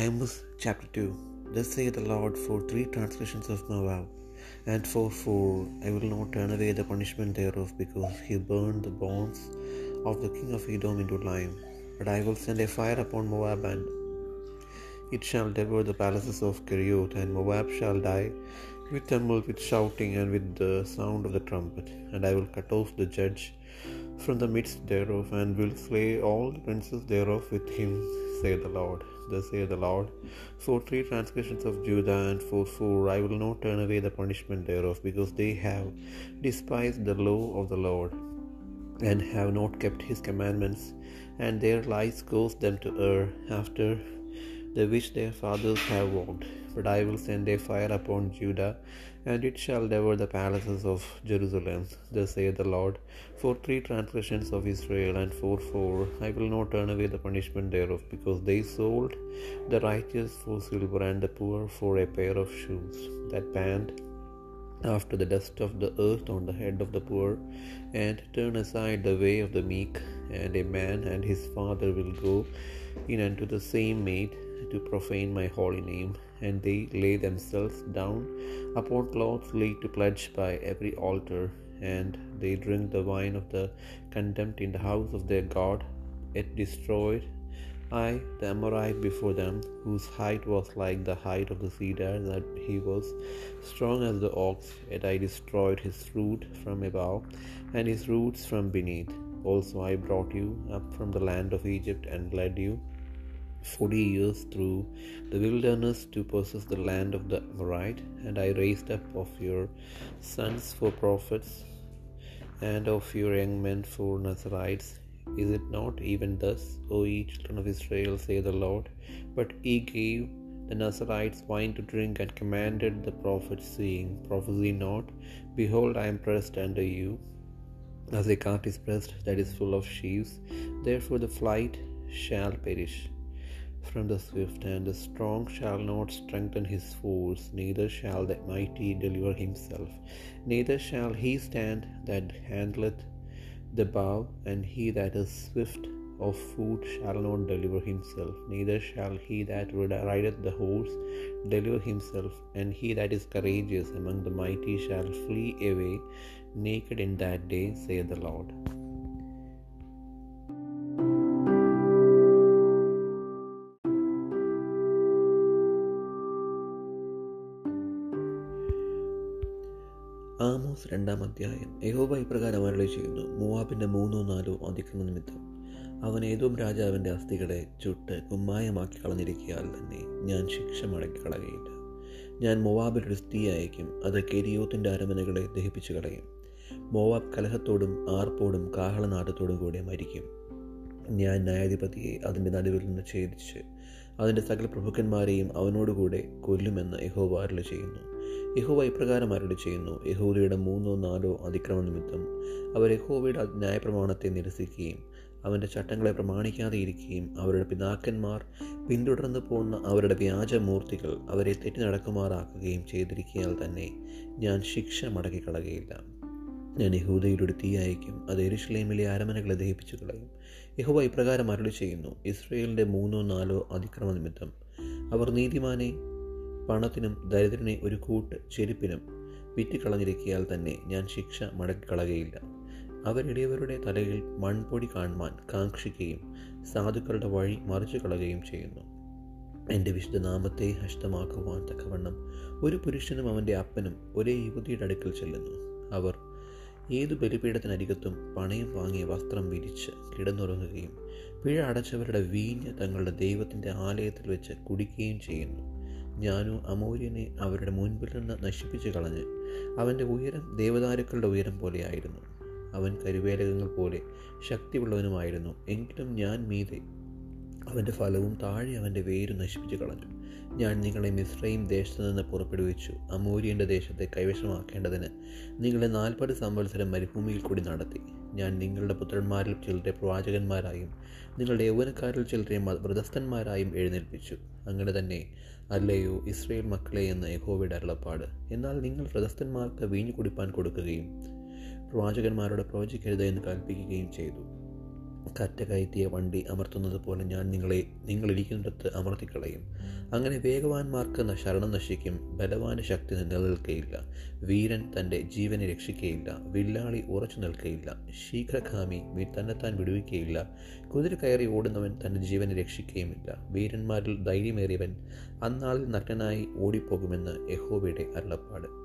Amos chapter 2 Thus saith the Lord, For three transgressions of Moab, and for four, I will not turn away the punishment thereof, because he burned the bones of the king of Edom into lime. But I will send a fire upon Moab, and it shall devour the palaces of Kerioth, and Moab shall die with tumult, with shouting, and with the sound of the trumpet. And I will cut off the judge from the midst thereof, and will slay all the princes thereof with him, saith the Lord. Thus saith the Lord, For three transgressions of Judah, and for four, I will not turn away the punishment thereof, because they have despised the law of the Lord, and have not kept his commandments, and their lies caused them to err after the which their fathers have walked. But I will send a fire upon Judah, and it shall devour the palaces of Jerusalem. Thus saith the Lord, For three transgressions of Israel, and for four, I will not turn away the punishment thereof, because they sold the righteous for silver, and the poor for a pair of shoes, that pant after the dust of the earth on the head of the poor, and turn aside the way of the meek. And a man and his father will go in unto the same maid to profane my holy name, and they lay themselves down upon cloths laid to pledge by every altar, and they drink the wine of the contempt in the house of their God, It destroyed I, the Amorite, before them, whose height was like the height of the cedar, that he was strong as the ox, yet I destroyed his root from above, and his roots from beneath. Also I brought you up from the land of Egypt, and led you forty years through the wilderness to possess the land of the Amorite, and I raised up of your sons for prophets, and of your young men for Nazarites. Is it not even thus, O ye children of Israel, say the Lord? But ye gave the Nazarites wine to drink, and commanded the prophets, saying, Prophesy not, behold, I am pressed under you, as a cart is pressed that is full of sheaves. Therefore the flight shall perish from the swift, and the strong shall not strengthen his force, neither shall the mighty deliver himself, neither shall he stand that handleth the bow, and he that is swift of foot shall not deliver himself, neither shall he that rideth the horse deliver himself, and he that is courageous among the mighty shall flee away naked in that day, saith the Lord. Amos രണ്ടാം അധ്യായം. യഹോബ ഇപ്രകാരം അരളി ചെയ്യുന്നു. മൂവാബിന്റെ മൂന്നോ നാലോ അതിക്രമ നിമിത്തം അവൻ ഏതും രാജാവിന്റെ അസ്ഥികളെ ചുട്ട് കുമ്മായമാക്കി കളഞ്ഞിരിക്കിയാൽ തന്നെ ഞാൻ ശിക്ഷ മടക്കി കളകയില്ല ഞാൻ മൊവാബിലൊരു സ്ത്രീ അയക്കും. അത് കെരിയോത്തിന്റെ അരമനകളെ ദഹിപ്പിച്ചു കളയും മോവാബ് കലഹത്തോടും ആർപ്പോടും കാഹളനാട്ടത്തോടും കൂടെ മരിക്കും. ഞാൻ ന്യായാധിപതിയെ അതിന്റെ നടുവിൽ നിന്ന് ഛേദിച്ച് അതിന്റെ സകല പ്രഭുക്കന്മാരെയും അവനോടുകൂടെ കൊല്ലുമെന്ന് യഹോവ അരുളി ചെയ്യുന്നു. യഹോവ ഇപ്രകാരം അരുളി ചെയ്യുന്നു. യഹോദയുടെ മൂന്നോ നാലോ അതിക്രമ നിമിത്തം അവർ യഹോവയുടെ ന്യായപ്രമാണത്തെ നിരസിക്കുകയും അവന്റെ ചട്ടങ്ങളെ പ്രമാണിക്കാതെ ഇരിക്കുകയും അവരുടെ പിതാക്കന്മാർ പിന്തുടർന്നു പോകുന്ന അവരുടെ വ്യാജമൂർത്തികൾ അവരെ തെറ്റി നടക്കുമാറാക്കുകയും ചെയ്തിരിക്കയാൽ തന്നെ ഞാൻ ശിക്ഷ മടക്കിക്കളകയില്ല. ഞാൻ യഹൂദയിലൊരു തീ അയക്കും അത് എരുഷ്ലേമിലെ അരമനകളെ ദഹിപ്പിച്ചു കളയും. യഹുവ ഇപ്രകാരം അരുളി ചെയ്യുന്നു. ഇസ്രയേലിന്റെ മൂന്നോ നാലോ അതിക്രമ നിമിത്തം അവർ നീതിമാനെ പണത്തിനും ദരിദ്രനെ ഒരു കൂട്ട് ചെരുപ്പിനും വിറ്റിക്കളഞ്ഞിരിക്കിയാൽ തന്നെ ഞാൻ ശിക്ഷ മടക്കിക്കളകയില്ല. അവരിടയവരുടെ തലയിൽ മൺപൊടി കാണുവാൻ കാക്ഷിക്കുകയും സാധുക്കളുടെ വഴി മറിച്ചു കളയുകയും ചെയ്യുന്നു എന്റെ വിശുദ്ധനാമത്തെ ഹഷ്ടമാക്കുവാൻ തക്കവണ്ണം ഒരു പുരുഷനും അവന്റെ അപ്പനും ഒരേ യുവതിയുടെ അടുക്കൽ ചെല്ലുന്നു. അവർ ഏതു ബലിപീഠത്തിനരികത്തും പണയം വാങ്ങിയ വസ്ത്രം വിരിച്ച് കിടന്നുറങ്ങുകയും പിഴ അടച്ചവരുടെ വീഞ്ഞ് തങ്ങളുടെ ദൈവത്തിന്റെ ആലയത്തിൽ വെച്ച് കുടിക്കുകയും ചെയ്യുന്നു. ഞാനോ അമൂര്യനെ അവരുടെ മുൻപിൽ നിന്ന് നശിപ്പിച്ചു കളഞ്ഞ് അവന്റെ ഉയരം ദേവദാരുക്കളുടെ ഉയരം പോലെയായിരുന്നു. അവൻ കരുവേലകങ്ങൾ പോലെ ശക്തിയുള്ളവനുമായിരുന്നു. എങ്കിലും ഞാൻ മീതെ അവന്റെ ഫലവും താഴെ അവന്റെ വേരും നശിപ്പിച്ചു കളഞ്ഞു. ഞാൻ നിങ്ങളെ മിശ്രയും ദേശത്തു നിന്ന് പുറപ്പെടുവിച്ചു. അമൂര്യന്റെ ദേശത്തെ കൈവശമാക്കേണ്ടതിന് നിങ്ങളെ നാൽപ്പത് സംവത്സരം മരുഭൂമിയിൽ കൂടി നടത്തി. ഞാൻ നിങ്ങളുടെ പുത്രന്മാരിൽ ചിലരെ പ്രവാചകന്മാരായും നിങ്ങളുടെ യൗവനക്കാരിൽ ചിലരെ വ്രതസ്ഥന്മാരായും എഴുന്നേൽപ്പിച്ചു. അങ്ങനെ തന്നെ അല്ലയോ ഇസ്രയേൽ മക്കളെ എന്ന യഹോവയുടെ അരുളപ്പാട്. എന്നാൽ നിങ്ങൾ വ്രതസ്ഥന്മാർക്ക് വീഞ്ഞു കുടിപ്പാൻ കൊടുക്കുകയും പ്രവാചകന്മാരോട് പ്രവചിക്കരുത് എന്ന് കൽപ്പിക്കുകയും ചെയ്തു. കറ്റ കയറ്റിയ വണ്ടി അമർത്തുന്നത് പോലെ ഞാൻ നിങ്ങളെ നിങ്ങളിരിക്കുന്നിടത്ത് അമർത്തിക്കളയും. അങ്ങനെ വേഗവാന്മാർക്ക് ശരണം നശിക്കും. ബലവാന് ശക്തി നിലനിൽക്കുകയില്ല വീരൻ തന്റെ ജീവനെ രക്ഷിക്കുകയില്ല വില്ലാളി ഉറച്ചു നിൽക്കുകയില്ല തന്നെ തന്നെത്താൻ വിടുവിക്കുകയില്ല കുതിര കയറി ഓടുന്നവൻ തന്റെ ജീവനെ രക്ഷിക്കുകയുമില്ല വീരന്മാരിൽ ധൈര്യമേറിയവൻ അന്നാളിൽ നഗ്നനായി ഓടിപ്പോകുമെന്ന് യഹോവയുടെ അരുളപ്പാട്.